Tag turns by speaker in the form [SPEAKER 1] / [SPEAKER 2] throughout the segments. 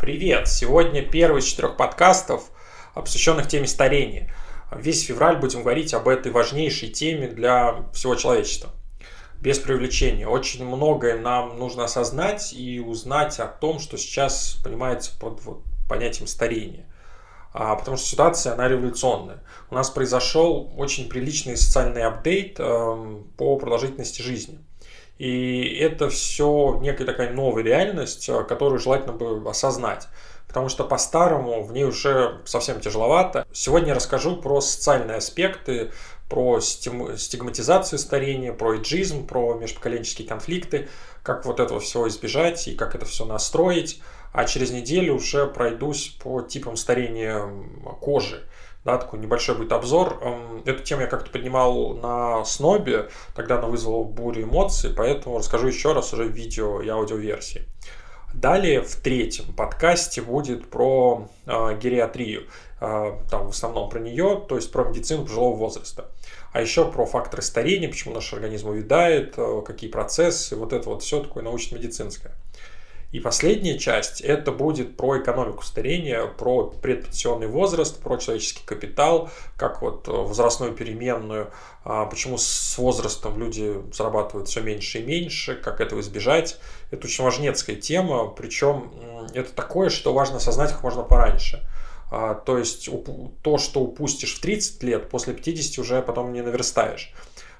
[SPEAKER 1] Привет! Сегодня первый из четырех подкастов, посвященных теме старения. Весь февраль будем говорить об этой важнейшей теме для всего человечества. Без привлечения. Очень многое нам нужно осознать и узнать о том, что сейчас понимается под вот, понятием старения. А, потому что ситуация, она революционная. У нас произошел очень приличный социальный апдейт э, по продолжительности жизни. И это все некая такая новая реальность, э, которую желательно бы осознать. Потому что по-старому в ней уже совсем тяжеловато. Сегодня я расскажу про социальные аспекты, про стигматизацию старения, про иджизм, про межпоколенческие конфликты, как вот этого всего избежать и как это все настроить. А через неделю уже пройдусь по типам старения кожи да, такой небольшой будет обзор. Эм, эту тему я как-то поднимал на Снобе, тогда она вызвала бурю эмоций, поэтому расскажу еще раз уже в видео и аудиоверсии. Далее в третьем подкасте будет про э, гериатрию, э, там в основном про нее, то есть про медицину пожилого возраста. А еще про факторы старения, почему наш организм увядает, э, какие процессы, вот это вот все такое научно-медицинское. И последняя часть это будет про экономику старения, про предпенсионный возраст, про человеческий капитал, как вот э, возрастную переменную, а, почему с возрастом люди зарабатывают все меньше и меньше, как этого избежать. Это очень важнецкая тема, причем это такое, что важно осознать как можно пораньше. А, то есть то, что упустишь в 30 лет, после 50 уже потом не наверстаешь.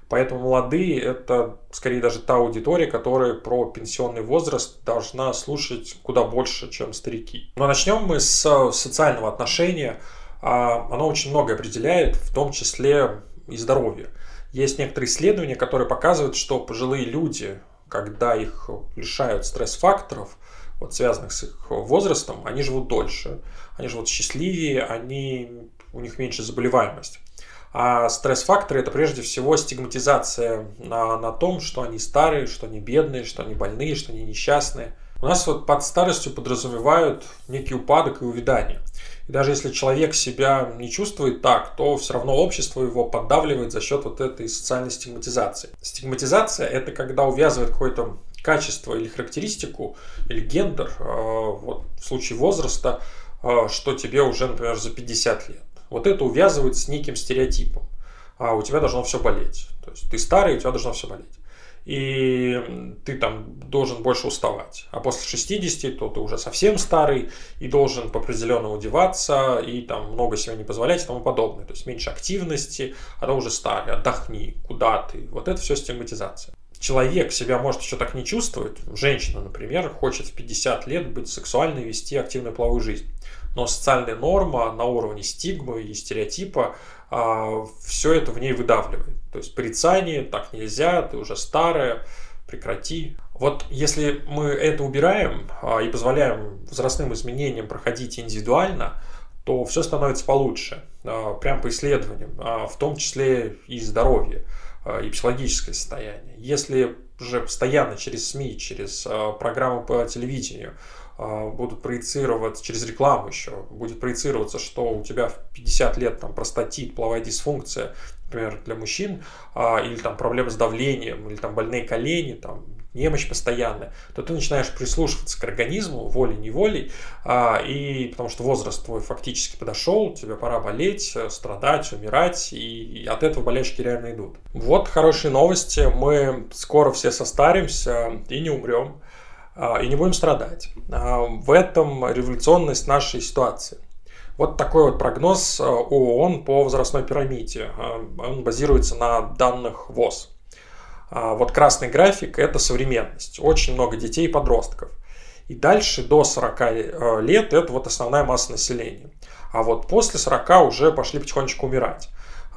[SPEAKER 1] Поэтому молодые – это скорее даже та аудитория, которая про пенсионный возраст должна слушать куда больше, чем старики. Но начнем мы с социального отношения. А, оно очень много определяет, в том числе и здоровье. Есть некоторые исследования, которые показывают, что пожилые люди, когда их лишают стресс-факторов, вот связанных с их возрастом, они живут дольше, они живут счастливее, они, у них меньше заболеваемость. А стресс-факторы это прежде всего стигматизация на, на том, что они старые, что они бедные, что они больные, что они несчастные. У нас вот под старостью подразумевают некий упадок и увядание. И даже если человек себя не чувствует так, то все равно общество его поддавливает за счет вот этой социальной стигматизации. Стигматизация – это когда увязывает какое-то качество или характеристику, или гендер, э, вот в случае возраста, э, что тебе уже, например, за 50 лет. Вот это увязывает с неким стереотипом. А у тебя должно все болеть. То есть ты старый, у тебя должно все болеть. И ты там должен больше уставать. А после 60, то ты уже совсем старый и должен по определенному одеваться и там много себе не позволять и тому подобное. То есть меньше активности, а то уже старый, отдохни, куда ты. Вот это все стигматизация. Человек себя может еще так не чувствовать. Женщина, например, хочет в 50 лет быть сексуальной, вести активную половую жизнь но социальная норма на уровне стигмы и стереотипа а, все это в ней выдавливает. То есть порицание, так нельзя, ты уже старая, прекрати. Вот если мы это убираем а, и позволяем возрастным изменениям проходить индивидуально, то все становится получше. А, прям по исследованиям, а, в том числе и здоровье, и психологическое состояние. Если же постоянно через СМИ, через а, программы по телевидению а, будут проецировать через рекламу еще, будет проецироваться, что у тебя в 50 лет там простатит, половая дисфункция, например, для мужчин, или там проблемы с давлением, или там больные колени, там немощь постоянная, то ты начинаешь прислушиваться к организму волей-неволей, а, и потому что возраст твой фактически подошел, тебе пора болеть, страдать, умирать, и от этого болячки реально идут. Вот хорошие новости, мы скоро все состаримся и не умрем. А, и не будем страдать. А, в этом революционность нашей ситуации. Вот такой вот прогноз а, ООН по возрастной пирамиде. Он базируется на данных ВОЗ. Вот красный график – это современность. Очень много детей и подростков. И дальше до 40 э, лет – это вот основная масса населения. А вот после 40 уже пошли потихонечку умирать.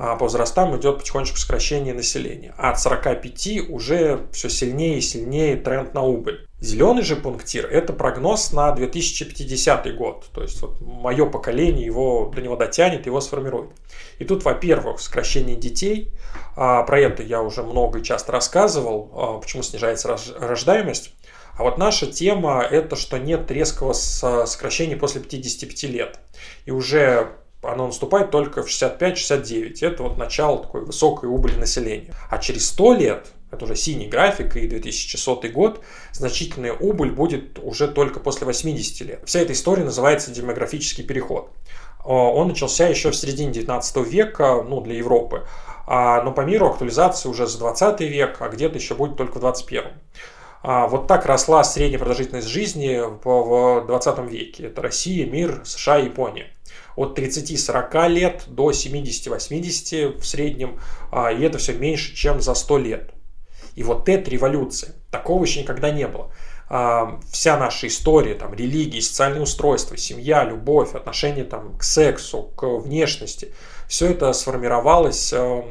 [SPEAKER 1] А по возрастам идет потихонечку сокращение населения. А от 45 уже все сильнее и сильнее тренд на убыль. Зеленый же пунктир – это прогноз на 2050 год. То есть вот мое поколение его, до него дотянет, его сформирует. И тут, во-первых, сокращение детей. А, про это я уже много и часто рассказывал, а, почему снижается рождаемость. А вот наша тема – это что нет резкого сокращения после 55 лет. И уже оно наступает только в 65-69. Это вот начало такой высокой убыли населения. А через 100 лет это уже синий график, и 2100 год, значительная убыль будет уже только после 80 лет. Вся эта история называется демографический переход. Он начался еще в середине 19 века, ну, для Европы, а, но по миру актуализация уже за 20 век, а где-то еще будет только в 21. А, вот так росла средняя продолжительность жизни в 20 веке. Это Россия, мир, США, Япония от 30-40 лет до 70-80 в среднем, а, и это все меньше, чем за 100 лет. И вот эта революция, такого еще никогда не было. А, вся наша история, там, религии, социальное устройство, семья, любовь, отношение там, к сексу, к внешности, все это сформировалось а,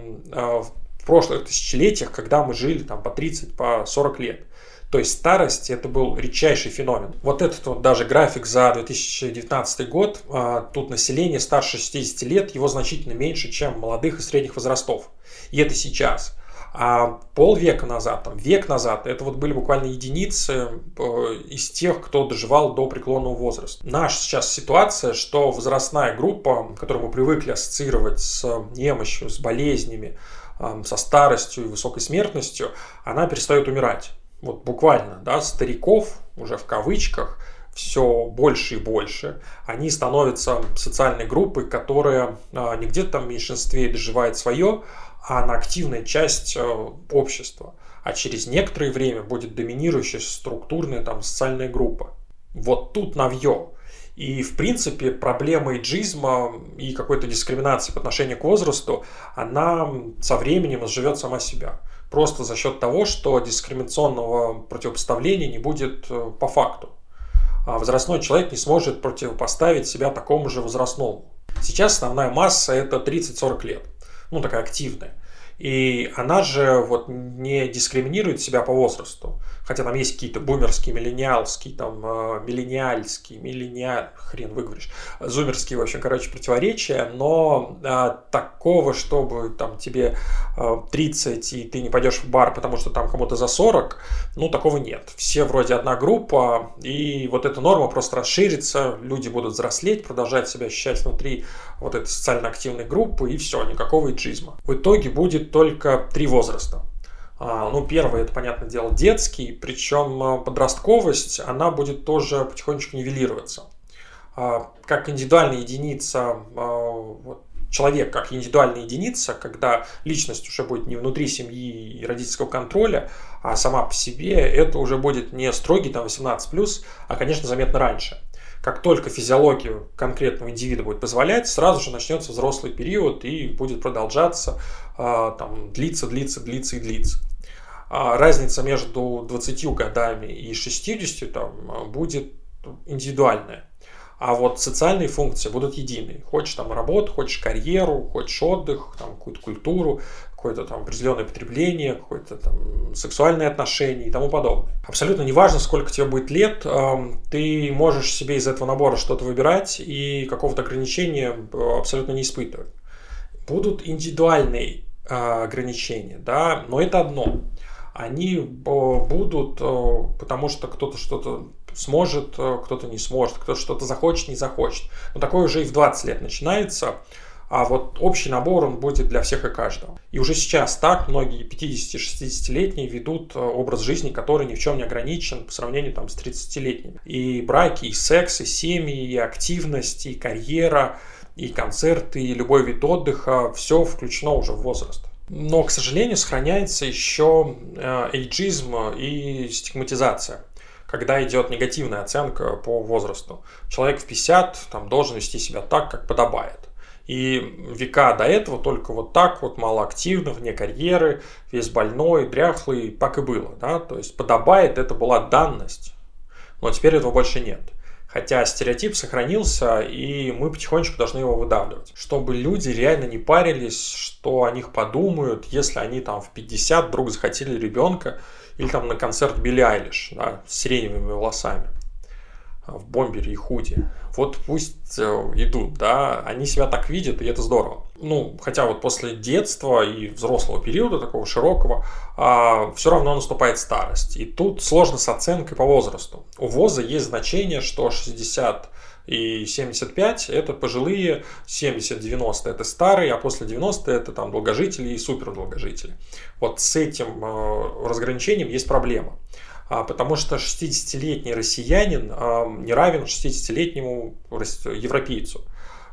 [SPEAKER 1] в прошлых тысячелетиях, когда мы жили там, по 30, по 40 лет. То есть старость это был редчайший феномен. Вот этот вот даже график за 2019 год, а, тут население старше 60 лет, его значительно меньше, чем молодых и средних возрастов. И это сейчас. А полвека назад, там, век назад, это вот были буквально единицы э, из тех, кто доживал до преклонного возраста. Наша сейчас ситуация, что возрастная группа, которую мы привыкли ассоциировать с немощью, с болезнями, со старостью и высокой смертностью, она перестает умирать вот буквально, да, стариков, уже в кавычках, все больше и больше. Они становятся социальной группой, которая а, не где-то там в меньшинстве доживает свое, а на активная часть а, общества. А через некоторое время будет доминирующая структурная там социальная группа. Вот тут навье. И, в принципе, проблема иджизма и какой-то дискриминации по отношению к возрасту, она со временем живет сама себя просто за счет того, что дискриминационного противопоставления не будет э, по факту. А возрастной человек не сможет противопоставить себя такому же возрастному. Сейчас основная масса это 30-40 лет, ну такая активная. И она же вот не дискриминирует себя по возрасту. Хотя там есть какие-то бумерские, миллениалские, там, э, миллениальские, миллениаль, хрен выговоришь, зумерские, в общем, короче, противоречия, но э, такого, чтобы там тебе э, 30 и ты не пойдешь в бар, потому что там кому-то за 40, ну, такого нет. Все вроде одна группа, и вот эта норма просто расширится, люди будут взрослеть, продолжать себя ощущать внутри вот этой социально активной группы, и все, никакого иджизма. В итоге будет только три возраста. А, ну, первый, это, понятное дело, детский, причем а, подростковость, она будет тоже потихонечку нивелироваться. А, как индивидуальная единица, человек как индивидуальная единица, когда личность уже будет не внутри семьи и родительского контроля, а сама по себе, это уже будет не строгий там 18+, а, конечно, заметно раньше. Как только физиологию конкретного индивида будет позволять, сразу же начнется взрослый период и будет продолжаться, там, длиться, длиться, длиться и длиться. А разница между 20 годами и 60 там, будет индивидуальная. А вот социальные функции будут единые. Хочешь там работу, хочешь карьеру, хочешь отдых, там, какую-то культуру, какое-то там определенное потребление, какое-то там сексуальные отношения и тому подобное. Абсолютно неважно, сколько тебе будет лет, ты можешь себе из этого набора что-то выбирать и какого-то ограничения э, абсолютно не испытывать. Будут индивидуальные а, ограничения, да, но это одно они э, будут, э, потому что кто-то что-то сможет, э, кто-то не сможет, кто-то что-то захочет, не захочет. Но такое уже и в 20 лет начинается. А вот общий набор, он будет для всех и каждого. И уже сейчас так многие 50-60-летние ведут образ жизни, который ни в чем не ограничен по сравнению там, с 30-летними. И браки, и секс, и семьи, и активность, и карьера, и концерты, и любой вид отдыха, все включено уже в возраст. Но, к сожалению, сохраняется еще э, эйджизм и стигматизация когда идет негативная оценка по возрасту. Человек в 50 там, должен вести себя так, как подобает. И века до этого только вот так вот малоактивно, вне карьеры, весь больной, дряхлый, так и было. Да? То есть подобает это была данность, но теперь этого больше нет. Хотя стереотип сохранился, и мы потихонечку должны его выдавливать. Чтобы люди реально не парились, что о них подумают, если они там в 50 вдруг захотели ребенка, или там на концерт Билли Айлиш, да, с сиреневыми волосами а, в бомбере и худи. Вот пусть э, идут, да, они себя так видят, и это здорово. ну, хотя вот после детства и взрослого периода, такого широкого, а, все равно наступает старость. И тут сложно с оценкой по возрасту. У ВОЗа есть значение, что 60 и 75 это пожилые, 70-90 это старые, а после 90 это там долгожители и супердолгожители. Вот с этим э, разграничением есть проблема. А, потому что 60-летний россиянин э, не равен 60-летнему европейцу.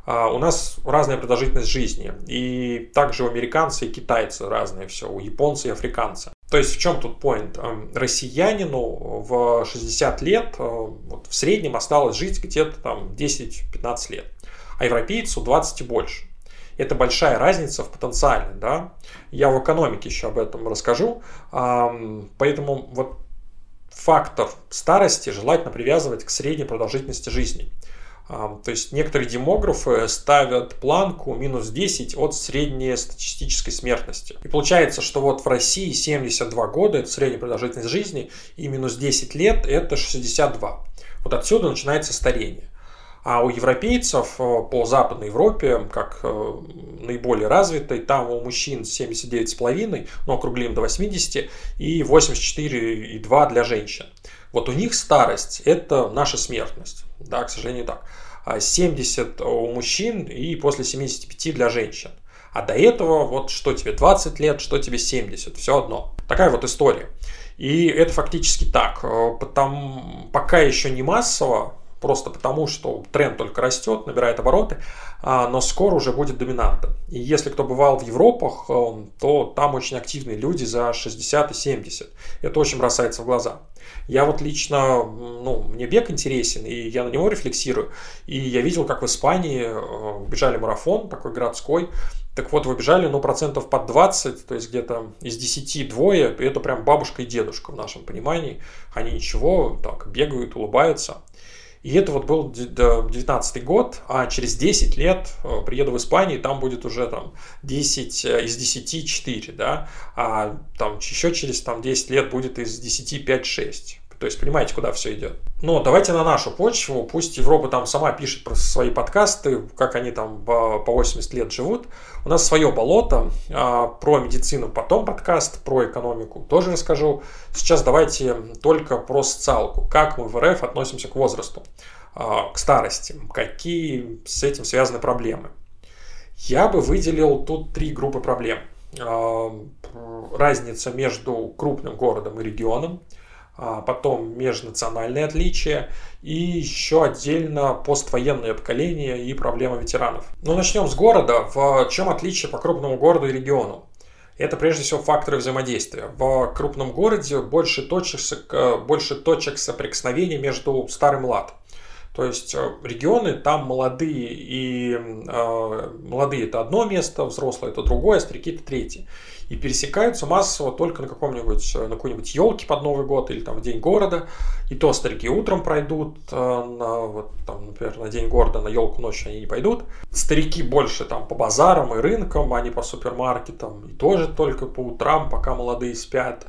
[SPEAKER 1] А, у нас разная продолжительность жизни. И также у американцев и китайцев разные все, у японцев и африканцев. То есть в чем тут point? Эм, россиянину в 60 лет э, вот, в среднем осталось жить где-то там 10-15 лет, а европейцу 20 и больше. Это большая разница в потенциале. Да? Я в экономике еще об этом расскажу. Поэтому вот фактор старости желательно привязывать к средней продолжительности жизни. То есть некоторые демографы ставят планку минус 10 от средней статистической смертности. И получается, что вот в России 72 года – это средняя продолжительность жизни, и минус 10 лет – это 62. Вот отсюда начинается старение. А у европейцев э, по Западной Европе, как э, наиболее развитой, там у мужчин 79,5, но округлим до 80, и 84,2 для женщин. Вот у них старость – это наша смертность. Да, к сожалению, так. 70 а у мужчин и после 75 для женщин. А до этого вот что тебе 20 лет, что тебе 70, все одно. Такая вот история. И это фактически так. Э, потому, пока еще не массово, просто потому, что тренд только растет, набирает обороты, а, но скоро уже будет доминантом. И если кто бывал в Европах, э, то там очень активные люди за 60 и 70. Это очень бросается в глаза. Я вот лично, ну, мне бег интересен, и я на него рефлексирую. И я видел, как в Испании э, бежали марафон, такой городской, так вот, выбежали, ну, процентов под 20, то есть где-то из 10 двое, и это прям бабушка и дедушка в нашем понимании. Они ничего, так, бегают, улыбаются. И это вот был 19 год, а через 10 лет э, приеду в Испанию, там будет уже там 10 э, из 10 4, да, а там еще через там 10 лет будет из 10 5 6. То есть понимаете, куда все идет. Но давайте на нашу почву, пусть Европа там сама пишет про свои подкасты, как они там по 80 лет живут. У нас свое болото, а, про медицину потом подкаст, про экономику тоже расскажу. Сейчас давайте только про социалку, как мы в РФ относимся к возрасту, а, к старости, какие с этим связаны проблемы. Я бы выделил тут три группы проблем. А, разница между крупным городом и регионом – а, потом межнациональные отличия и еще отдельно поствоенное поколение и проблема ветеранов. Но начнем с города. В чем отличие по крупному городу и региону? Это прежде всего факторы взаимодействия. В крупном городе больше точек, больше точек соприкосновения между старым и млад. То есть э, регионы там молодые и э, молодые это одно место, взрослые это другое, а старики это третье и пересекаются массово только на каком-нибудь, на какой-нибудь елке под Новый год или там в День города. И то старики утром пройдут, э, на, вот, там, например, на День города, на елку ночью они не пойдут. Старики больше там по базарам и рынкам, они по супермаркетам, и тоже только по утрам, пока молодые спят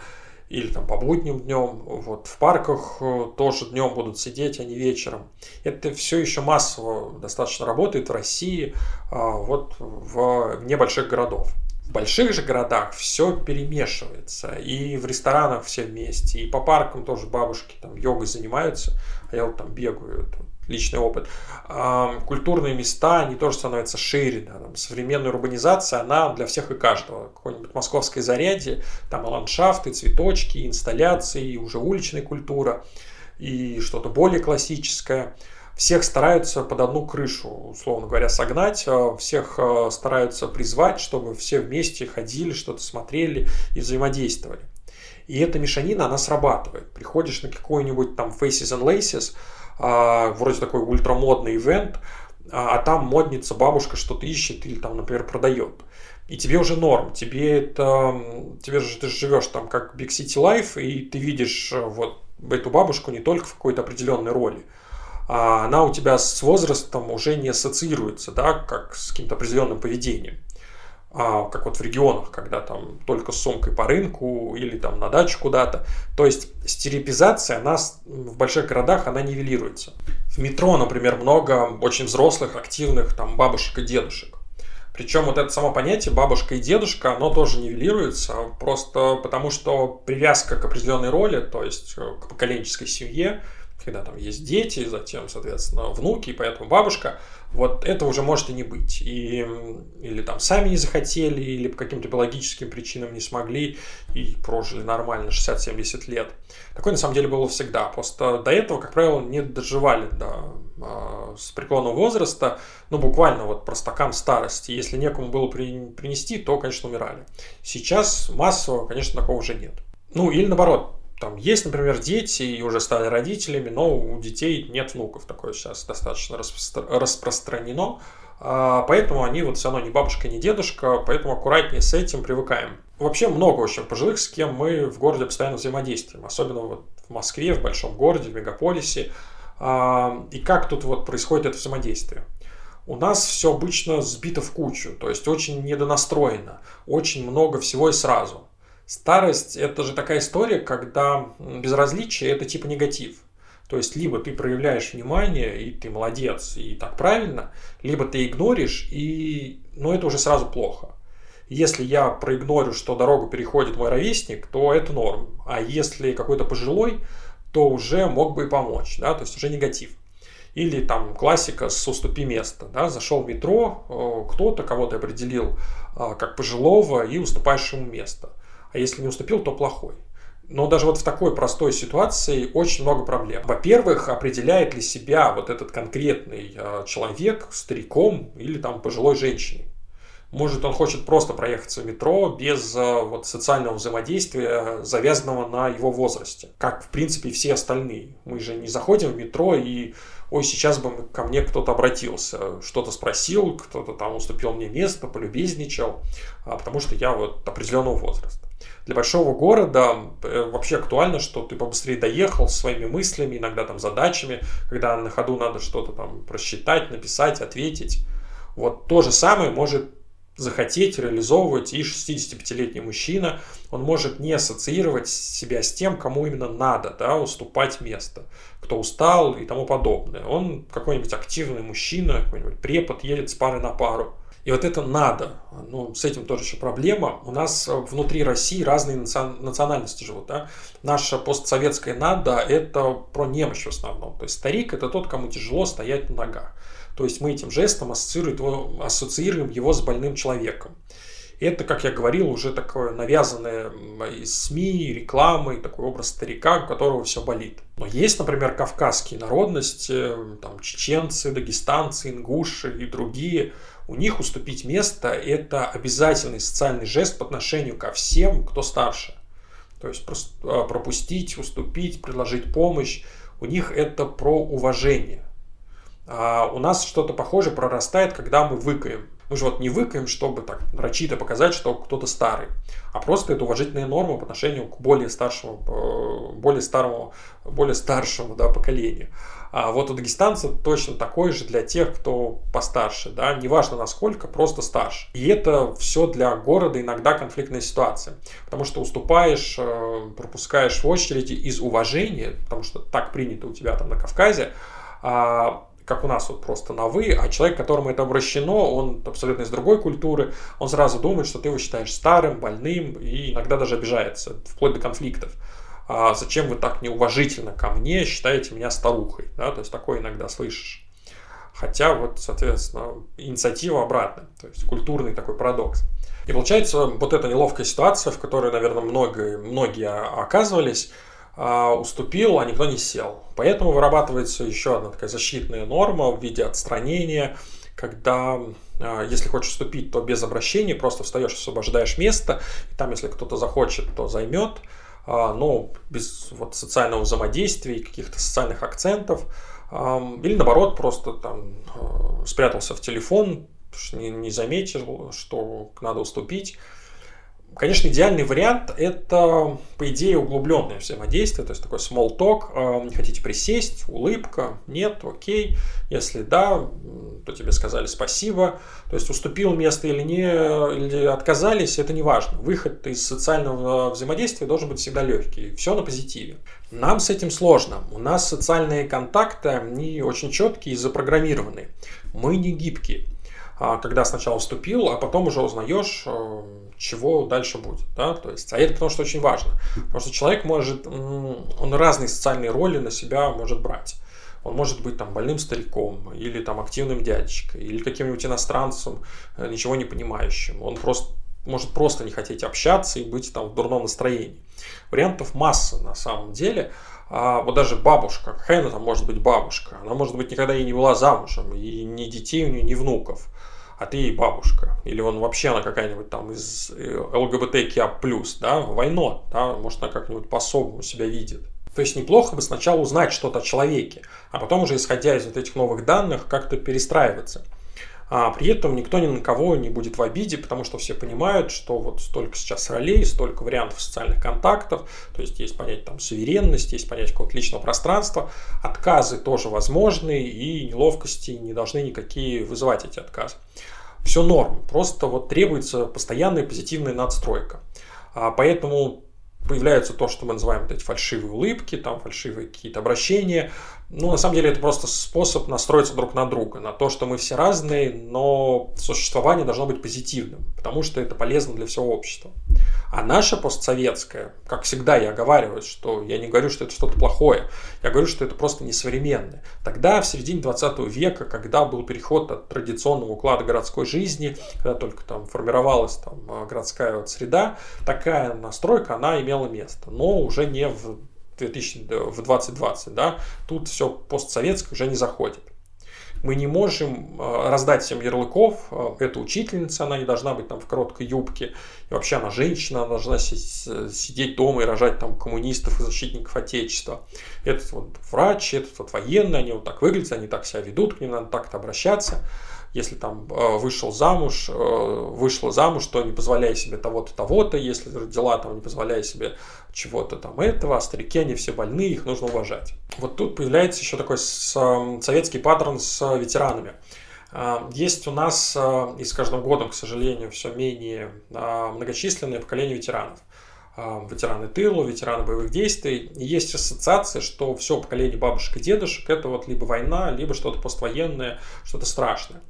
[SPEAKER 1] или там по будним днем, вот в парках э, тоже днем будут сидеть, а не вечером. Это все еще массово достаточно работает в России, а, вот в небольших городов. В больших же городах все перемешивается. И в ресторанах все вместе, и по паркам тоже бабушки там йогой занимаются, а я вот там бегаю. Личный опыт. Культурные места, они тоже становятся шире. Да, там, современная урбанизация, она для всех и каждого. Какое-нибудь московское зарядье, там и ландшафты, цветочки, инсталляции, и уже уличная культура, и что-то более классическое всех стараются под одну крышу, условно говоря, согнать, а всех а, стараются призвать, чтобы все вместе ходили, что-то смотрели и взаимодействовали. И эта мешанина, она срабатывает. Приходишь на какой-нибудь там Faces and Laces, а, вроде такой ультрамодный ивент, а там модница, бабушка что-то ищет или там, например, продает. И тебе уже норм, тебе это, тебе же ты живешь там как Big City Life, и ты видишь вот эту бабушку не только в какой-то определенной роли, а она у тебя с возрастом уже не ассоциируется, да, как с каким-то определенным поведением. А, как вот в регионах, когда там только с сумкой по рынку или там на дачу куда-то. То есть стереопизация, она в больших городах, она нивелируется. В метро, например, много очень взрослых, активных там бабушек и дедушек. Причем вот это само понятие бабушка и дедушка, оно тоже нивелируется, просто потому что привязка к определенной роли, то есть э, к поколенческой семье, когда там есть дети, затем, соответственно, внуки, и поэтому бабушка, вот это уже может и не быть. И, или там сами не захотели, или по каким-то биологическим причинам не смогли и прожили нормально 60-70 лет. Такое на самом деле было всегда. Просто до этого, как правило, не доживали до э, с преклонного возраста, ну буквально вот про стакан старости. Если некому было при, принести, то, конечно, умирали. Сейчас массово, конечно, такого уже нет. Ну или наоборот, там есть, например, дети и уже стали родителями, но у детей нет внуков. Такое сейчас достаточно распро- распространено. А, поэтому они вот все равно не бабушка, не дедушка, поэтому аккуратнее с этим привыкаем. Вообще много очень пожилых, с кем мы в городе постоянно взаимодействуем. Особенно вот в Москве, в большом городе, в мегаполисе. А, и как тут вот происходит это взаимодействие? у нас все обычно сбито в кучу, то есть очень недонастроено, очень много всего и сразу. Старость – это же такая история, когда безразличие – это типа негатив. То есть, либо ты проявляешь внимание, и ты молодец, и так правильно, либо ты игноришь, и ну, это уже сразу плохо. Если я проигнорю, что дорогу переходит мой ровесник, то это норм. А если какой-то пожилой, то уже мог бы и помочь, да, то есть уже негатив. Или там классика с «уступи место». Да? Зашел в метро, э, кто-то кого-то определил э, как пожилого и уступаешь ему место а если не уступил, то плохой. Но даже вот в такой простой ситуации очень много проблем. Во-первых, определяет ли себя вот этот конкретный э, человек стариком или там пожилой женщиной. Может, он хочет просто проехаться в метро без э, вот, социального взаимодействия, завязанного на его возрасте. Как, в принципе, все остальные. Мы же не заходим в метро и ой, сейчас бы ко мне кто-то обратился, что-то спросил, кто-то там уступил мне место, полюбезничал, а, потому что я вот определенного возраста для большого города э, вообще актуально, что ты побыстрее доехал своими мыслями, иногда там задачами, когда на ходу надо что-то там просчитать, написать, ответить. Вот то же самое может захотеть реализовывать и 65-летний мужчина. Он может не ассоциировать себя с тем, кому именно надо да, уступать место, кто устал и тому подобное. Он какой-нибудь активный мужчина, какой-нибудь препод едет с пары на пару. И вот это надо. Ну, с этим тоже еще проблема. У нас внутри России разные национальности живут. Да? Наша постсоветская надо – это про немощь в основном. То есть старик – это тот, кому тяжело стоять на ногах. То есть мы этим жестом ассоциируем его, с больным человеком. Это, как я говорил, уже такое навязанное из СМИ, рекламы, такой образ старика, у которого все болит. Но есть, например, кавказские народности, там, чеченцы, дагестанцы, ингуши и другие. У них уступить место – это обязательный социальный жест по отношению ко всем, кто старше. То есть а, пропустить, уступить, предложить помощь. У них это про уважение. А у нас что-то похожее прорастает, когда мы выкаем. Мы же вот не выкаем, чтобы так нарочито показать, что кто-то старый, а просто это уважительная норма по отношению к более старшему, э, более старому, более старшему да, поколению. А вот у дагестанцев точно такой же для тех, кто постарше, да, неважно насколько, просто старше. И это все для города иногда конфликтная ситуация, потому что уступаешь, э, пропускаешь в очереди из уважения, потому что так принято у тебя там на Кавказе, а как у нас вот просто на «вы», а человек, которому это обращено, он абсолютно из другой культуры, он сразу думает, что ты его считаешь старым, больным и иногда даже обижается, вплоть до конфликтов. А зачем вы так неуважительно ко мне считаете меня старухой? Да, то есть такое иногда слышишь. Хотя вот, соответственно, инициатива обратная, то есть культурный такой парадокс. И получается вот эта неловкая ситуация, в которой, наверное, много, многие оказывались, уступил, а никто не сел. Поэтому вырабатывается еще одна такая защитная норма в виде отстранения, когда а, если хочешь уступить, то без обращения, просто встаешь, освобождаешь место, и там, если кто-то захочет, то займет, а, но без вот социального взаимодействия, каких-то социальных акцентов, или наоборот, просто там спрятался в телефон, не заметил, что надо уступить, Конечно, идеальный вариант – это, по идее, углубленное взаимодействие, то есть такой small talk. А, хотите присесть, улыбка, нет, окей. Если да, то тебе сказали спасибо. То есть уступил место или не, или отказались, это не важно. Выход из социального взаимодействия должен быть всегда легкий. Все на позитиве. Нам с этим сложно. У нас социальные контакты, они очень четкие и запрограммированы. Мы не гибкие. А, когда сначала вступил, а потом уже узнаешь, э, чего дальше будет. Да? То есть, а это потому что очень важно. Потому что человек может, он разные социальные роли на себя может брать. Он может быть там больным стариком, или там активным дядечкой, или каким-нибудь иностранцем, э, ничего не понимающим. Он просто может просто не хотеть общаться и быть там в дурном настроении. Вариантов масса на самом деле. А вот даже бабушка, какая она там может быть бабушка? Она может быть никогда и не была замужем, и ни детей у нее, ни внуков. А ты ей бабушка. Или он вообще она какая-нибудь там из э, ЛГБТК+, да, войно, да, может она как-нибудь по-особому себя видит. То есть неплохо бы сначала узнать что-то о человеке, а потом уже исходя из вот этих новых данных как-то перестраиваться. А при этом никто ни на кого не будет в обиде, потому что все понимают, что вот столько сейчас ролей, столько вариантов социальных контактов, то есть есть понятие там суверенности, есть понятие какого-то личного пространства, отказы тоже возможны и неловкости не должны никакие вызывать эти отказы. Все норм, просто вот требуется постоянная позитивная надстройка. А поэтому появляются то, что мы называем вот эти фальшивые улыбки, там фальшивые какие-то обращения, ну, на самом деле, это просто способ настроиться друг на друга, на то, что мы все разные, но существование должно быть позитивным, потому что это полезно для всего общества. А наша постсоветская, как всегда я оговариваю, что я не говорю, что это что-то плохое, я говорю, что это просто несовременное. Тогда, в середине 20 века, когда был переход от традиционного уклада городской жизни, когда только там формировалась там городская вот среда, такая настройка, она имела место, но уже не в 2000, в 2020, да, тут все постсоветское уже не заходит. Мы не можем э, раздать всем ярлыков. Э, это учительница, она не должна быть там в короткой юбке. И вообще она женщина, она должна сидеть дома и рожать там коммунистов и защитников Отечества. Этот вот врач, этот вот военный, они вот так выглядят, они так себя ведут, к ним надо так-то обращаться если там э, вышел замуж, э, вышла замуж, то не позволяя себе того-то, того-то, если родила, там не позволяя себе чего-то там этого, а старики, они все больны, их нужно уважать. Вот тут появляется еще такой советский паттерн с ветеранами. А, есть у нас э, и с каждым годом, к сожалению, все менее многочисленное поколение ветеранов ветераны тылу, ветераны боевых действий. И есть ассоциация, что все поколение бабушек и дедушек это вот либо война, либо что-то поствоенное, что-то страшное.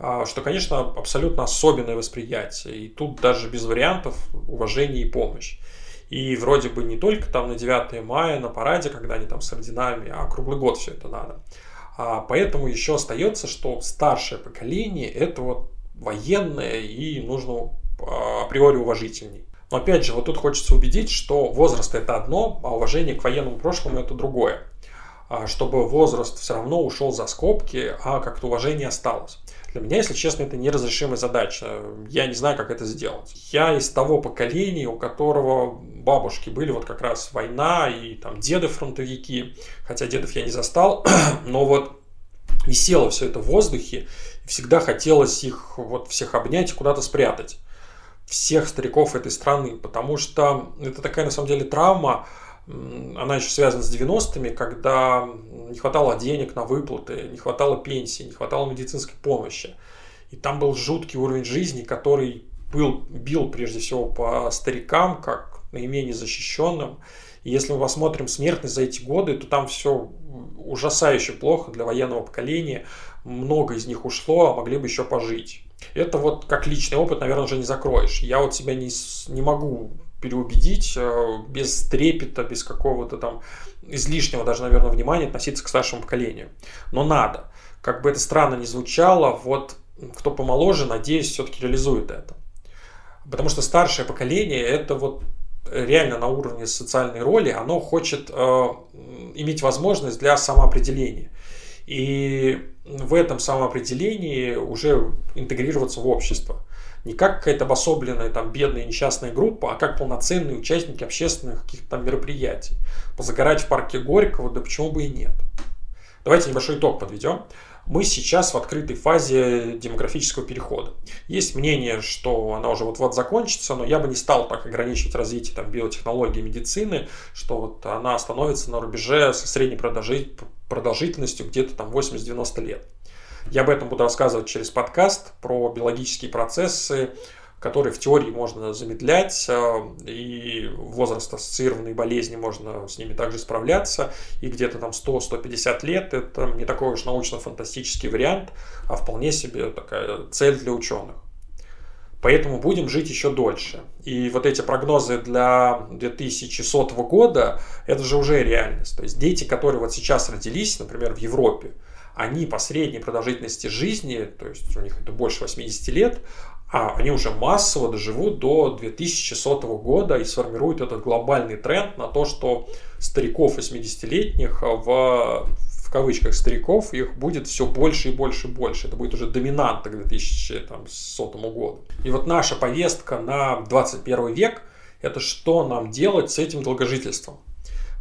[SPEAKER 1] А, что, конечно, абсолютно особенное восприятие. И тут даже без вариантов уважение и помощь. И вроде бы не только там на 9 мая, на параде, когда они там с орденами, а круглый год все это надо. А поэтому еще остается, что старшее поколение это вот военное и нужно а, априори уважительней. Но опять же, вот тут хочется убедить, что возраст это одно, а уважение к военному прошлому это другое. Чтобы возраст все равно ушел за скобки, а как-то уважение осталось. Для меня, если честно, это неразрешимая задача. Я не знаю, как это сделать. Я из того поколения, у которого бабушки были вот как раз война и там деды фронтовики, хотя дедов я не застал, но вот висело все это в воздухе, и всегда хотелось их вот всех обнять и куда-то спрятать. Всех стариков этой страны, потому что это такая на самом деле травма, она еще связана с 90-ми, когда не хватало денег на выплаты, не хватало пенсии, не хватало медицинской помощи. И там был жуткий уровень жизни, который был, бил прежде всего по старикам, как наименее защищенным. И если мы посмотрим смертность за эти годы, то там все ужасающе плохо для военного поколения. Много из них ушло, а могли бы еще пожить. Это вот как личный опыт, наверное, уже не закроешь. Я вот себя не, не могу переубедить, э, без трепета, без какого-то там излишнего даже, наверное, внимания относиться к старшему поколению. Но надо. Как бы это странно ни звучало, вот кто помоложе, надеюсь, все-таки реализует это. Потому что старшее поколение это вот реально на уровне социальной роли, оно хочет э, иметь возможность для самоопределения. И в этом самоопределении уже интегрироваться в общество не как какая-то обособленная, там, бедная, несчастная группа, а как полноценные участники общественных каких-то там мероприятий. Позагорать в парке Горького, да почему бы и нет. Давайте небольшой итог подведем. Мы сейчас в открытой фазе демографического перехода. Есть мнение, что она уже вот-вот закончится, но я бы не стал так ограничивать развитие там, биотехнологии медицины, что вот она остановится на рубеже со средней продолжительностью где-то там 80-90 лет. Я об этом буду рассказывать через подкаст про биологические процессы, который в теории можно замедлять, э, и возраст ассоциированной болезни можно с ними также справляться, и где-то там 100-150 лет это не такой уж научно-фантастический вариант, а вполне себе такая цель для ученых. Поэтому будем жить еще дольше. И вот эти прогнозы для 2100 года, это же уже реальность. То есть дети, которые вот сейчас родились, например, в Европе, они по средней продолжительности жизни, то есть у них это больше 80 лет, а они уже массово доживут до 2100 года и сформируют этот глобальный тренд на то, что стариков 80-летних в, в кавычках стариков их будет все больше и больше и больше. Это будет уже доминанта к 2100 году. И вот наша повестка на 21 век – это что нам делать с этим долгожительством.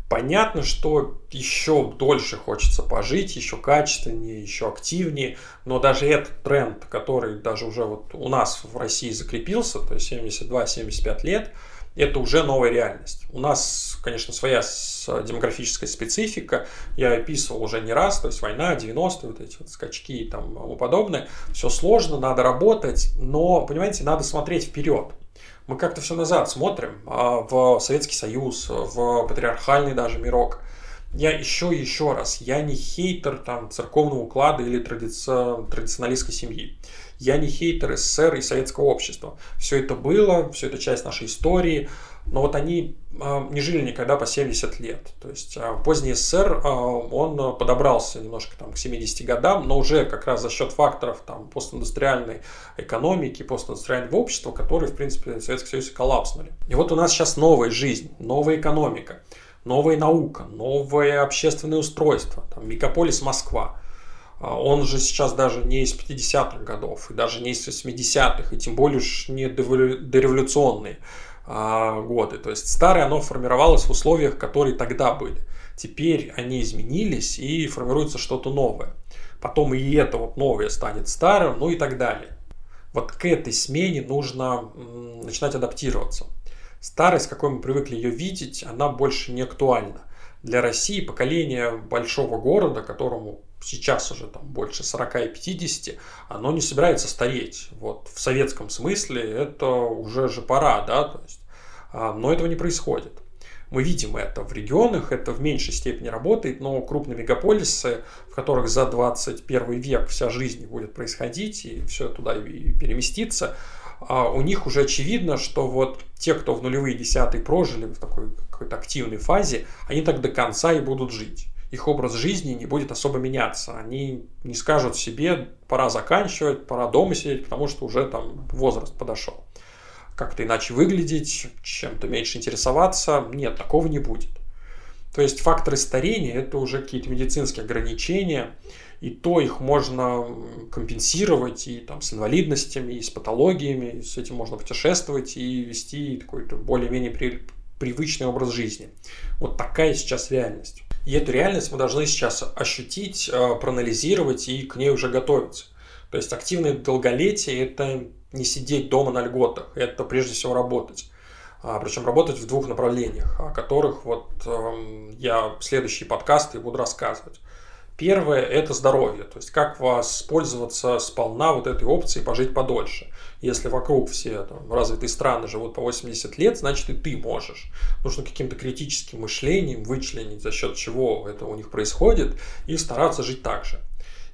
[SPEAKER 1] Понятно, что еще дольше хочется пожить, еще качественнее, еще активнее, но даже этот тренд, который даже уже вот у нас в России закрепился, то есть 72-75 лет, это уже новая реальность. У нас, конечно, своя демографическая специфика. Я описывал уже не раз, то есть война, 90-е, вот эти вот скачки и тому подобное. Все сложно, надо работать, но, понимаете, надо смотреть вперед мы как-то все назад смотрим, а, в Советский Союз, в патриархальный даже мирок. Я еще и еще раз, я не хейтер там церковного уклада или традици... традиционалистской семьи. Я не хейтер СССР и советского общества. Все это было, все это часть нашей истории но вот они а, не жили никогда по 70 лет. То есть а, поздний СССР, а, он подобрался немножко там, к 70 годам, но уже как раз за счет факторов там, постиндустриальной экономики, постиндустриального общества, которые, в принципе, Советский Союз коллапснули. И вот у нас сейчас новая жизнь, новая экономика, новая наука, новое общественное устройство, там, мегаполис Москва. Он же сейчас даже не из 50-х годов, и даже не из 80-х, и тем более уж не дореволюционные. А, годы. То есть старое оно формировалось в условиях, которые тогда были. Теперь они изменились и формируется что-то новое. Потом и это вот новое станет старым, ну и так далее. Вот к этой смене нужно начинать адаптироваться. Старость, какой мы привыкли ее видеть, она больше не актуальна. Для России поколение большого города, которому сейчас уже там больше 40 и 50, оно не собирается стареть. Вот в советском смысле это уже же пора, да, то есть, а, но этого не происходит. Мы видим это в регионах, это в меньшей степени работает, но крупные мегаполисы, в которых за 21 век вся жизнь будет происходить и все туда и переместится, у них уже очевидно, что вот те, кто в нулевые десятые прожили в такой какой-то активной фазе, они так до конца и будут жить их образ жизни не будет особо меняться. Они не скажут себе, пора заканчивать, пора дома сидеть, потому что уже там возраст подошел. Как-то иначе выглядеть, чем-то меньше интересоваться. Нет, такого не будет. То есть факторы старения – это уже какие-то медицинские ограничения, и то их можно компенсировать и там, с инвалидностями, и с патологиями, и с этим можно путешествовать и вести какой-то более-менее при, привычный образ жизни. Вот такая сейчас реальность. И эту реальность мы должны сейчас ощутить, э, проанализировать и к ней уже готовиться. То есть активное долголетие – это не сидеть дома на льготах, это прежде всего работать. А, причем работать в двух направлениях, о которых вот эм, я следующие подкасты буду рассказывать. Первое – это здоровье, то есть как воспользоваться сполна вот этой опцией пожить подольше. Если вокруг все там, развитые страны живут по 80 лет, значит и ты можешь. Нужно каким-то критическим мышлением вычленить, за счет чего это у них происходит, и стараться жить так же.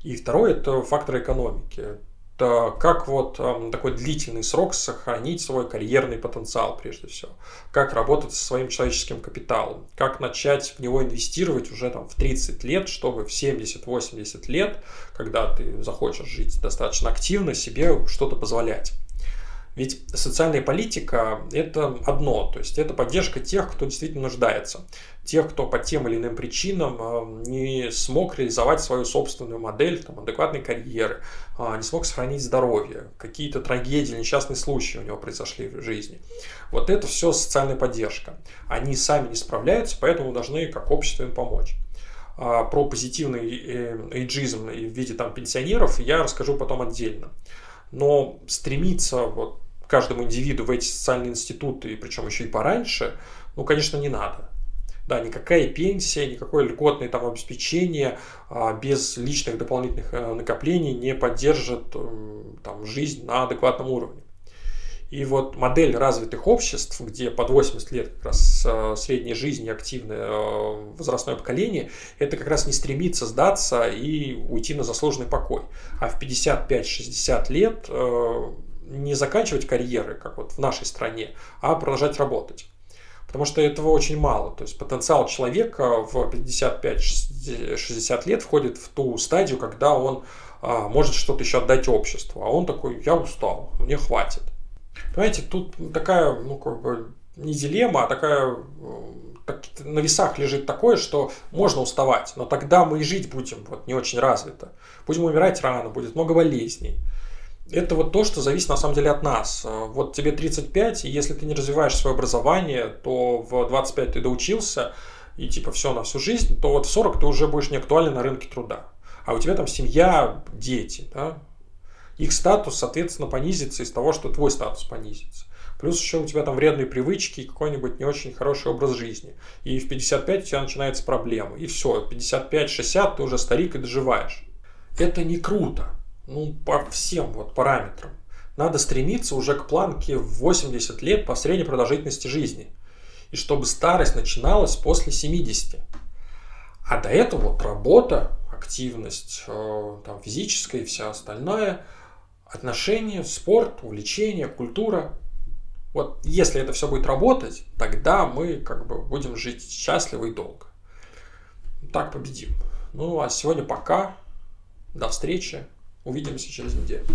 [SPEAKER 1] И второе – это фактор экономики как вот э, такой длительный срок сохранить свой карьерный потенциал прежде всего, как работать со своим человеческим капиталом, как начать в него инвестировать уже там в 30 лет, чтобы в 70-80 лет, когда ты захочешь жить достаточно активно, себе что-то позволять. Ведь социальная политика – это одно, то есть это поддержка тех, кто действительно нуждается, тех, кто по тем или иным причинам э, не смог реализовать свою собственную модель там, адекватной карьеры, а, не смог сохранить здоровье, какие-то трагедии, несчастные случаи у него произошли в жизни. Вот это все социальная поддержка. Они сами не справляются, поэтому должны как общество им помочь а, про позитивный э, эйджизм в виде там пенсионеров я расскажу потом отдельно. Но стремиться вот каждому индивиду в эти социальные институты, и причем еще и пораньше, ну, конечно, не надо. Да, никакая пенсия, никакое льготное там обеспечение а, без личных дополнительных а, накоплений не поддержит там, жизнь на адекватном уровне. И вот модель развитых обществ, где под 80 лет как раз э, средняя жизнь и активное э, возрастное поколение, это как раз не стремится сдаться и уйти на заслуженный покой. А в 55-60 лет э, не заканчивать карьеры, как вот в нашей стране, а продолжать работать. Потому что этого очень мало. То есть потенциал человека в 55-60 лет входит в ту стадию, когда он а, может что-то еще отдать обществу. А он такой, я устал, мне хватит. Понимаете, тут такая, ну, как бы, не дилемма, а такая так, на весах лежит такое, что можно уставать, но тогда мы и жить будем вот, не очень развито. Будем умирать рано, будет много болезней. Это вот то, что зависит на самом деле от нас. Вот тебе 35, и если ты не развиваешь свое образование, то в 25 ты доучился, и типа все на всю жизнь, то вот в 40 ты уже будешь не актуален на рынке труда. А у тебя там семья, дети, да, их статус, соответственно, понизится из того, что твой статус понизится. Плюс еще у тебя там вредные привычки и какой-нибудь не очень хороший образ жизни. И в 55 у тебя начинается проблема. И все, 55-60 ты уже старик и доживаешь. Это не круто. Ну, по всем вот параметрам. Надо стремиться уже к планке в 80 лет по средней продолжительности жизни. И чтобы старость начиналась после 70. А до этого вот работа, активность э, там, физическая и вся остальная – отношения, спорт, увлечения, культура. Вот если это все будет работать, тогда мы как бы будем жить счастливо и долго. Так победим. Ну а сегодня пока. До встречи. Увидимся через неделю.